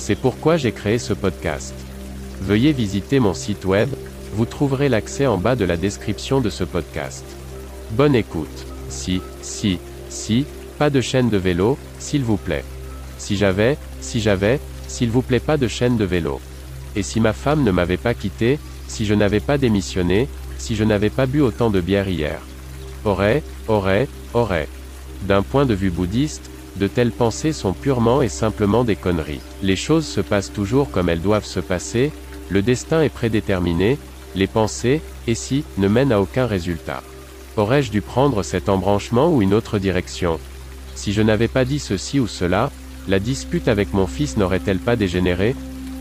C'est pourquoi j'ai créé ce podcast. Veuillez visiter mon site web, vous trouverez l'accès en bas de la description de ce podcast. Bonne écoute. Si, si, si, pas de chaîne de vélo, s'il vous plaît. Si j'avais, si j'avais, s'il vous plaît pas de chaîne de vélo. Et si ma femme ne m'avait pas quitté, si je n'avais pas démissionné, si je n'avais pas bu autant de bière hier. Aurait, aurait, aurait. D'un point de vue bouddhiste, de telles pensées sont purement et simplement des conneries. Les choses se passent toujours comme elles doivent se passer, le destin est prédéterminé, les pensées, et si, ne mènent à aucun résultat. Aurais-je dû prendre cet embranchement ou une autre direction? Si je n'avais pas dit ceci ou cela, la dispute avec mon fils n'aurait-elle pas dégénéré?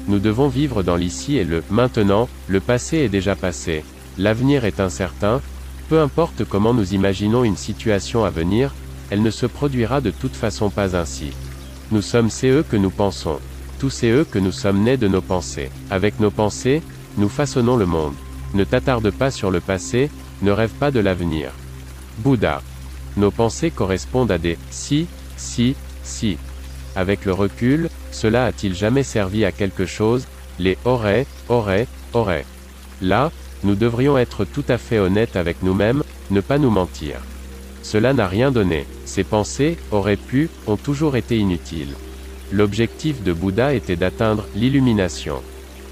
Nous devons vivre dans l'ici et le maintenant, le passé est déjà passé. L'avenir est incertain, peu importe comment nous imaginons une situation à venir, elle ne se produira de toute façon pas ainsi. Nous sommes eux que nous pensons. Tous c'est eux que nous sommes nés de nos pensées. Avec nos pensées, nous façonnons le monde. Ne t'attarde pas sur le passé, ne rêve pas de l'avenir. Bouddha. Nos pensées correspondent à des si, si, si. Avec le recul, cela a-t-il jamais servi à quelque chose? Les aurait, aurait, aurait. Là, nous devrions être tout à fait honnêtes avec nous-mêmes, ne pas nous mentir. Cela n'a rien donné. Ces pensées, auraient pu, ont toujours été inutiles. L'objectif de Bouddha était d'atteindre l'illumination.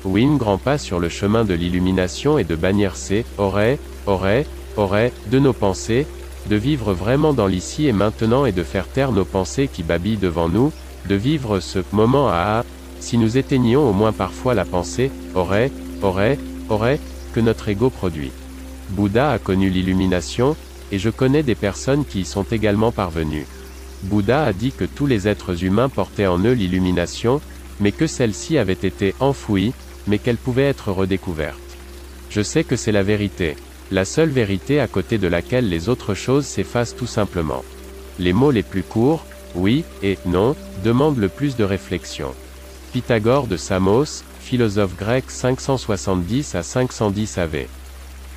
Win grand pas sur le chemin de l'illumination et de bannir ces aurait, aurait, aurait, de nos pensées, de vivre vraiment dans l'ici et maintenant et de faire taire nos pensées qui babillent devant nous, de vivre ce moment à à, si nous éteignions au moins parfois la pensée, aurait, aurait, aurait, que notre ego produit. Bouddha a connu l'illumination, et je connais des personnes qui y sont également parvenues. Bouddha a dit que tous les êtres humains portaient en eux l'illumination, mais que celle-ci avait été enfouie, mais qu'elle pouvait être redécouverte. Je sais que c'est la vérité. La seule vérité à côté de laquelle les autres choses s'effacent tout simplement. Les mots les plus courts, oui, et non, demandent le plus de réflexion. Pythagore de Samos, philosophe grec 570 à 510 AV.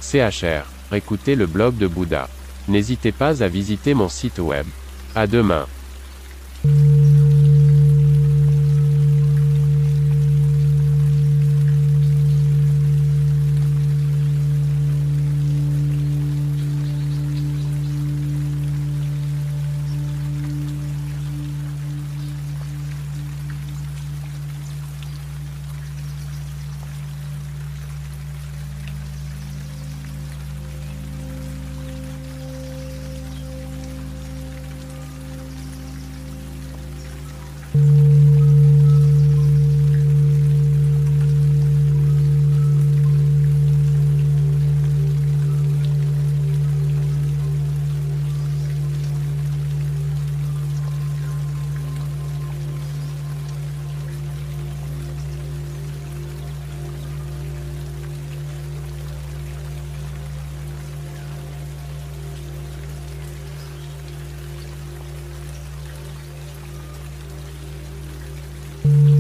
CHR. Écoutez le blog de Bouddha. N'hésitez pas à visiter mon site web. À demain. Mm-hmm.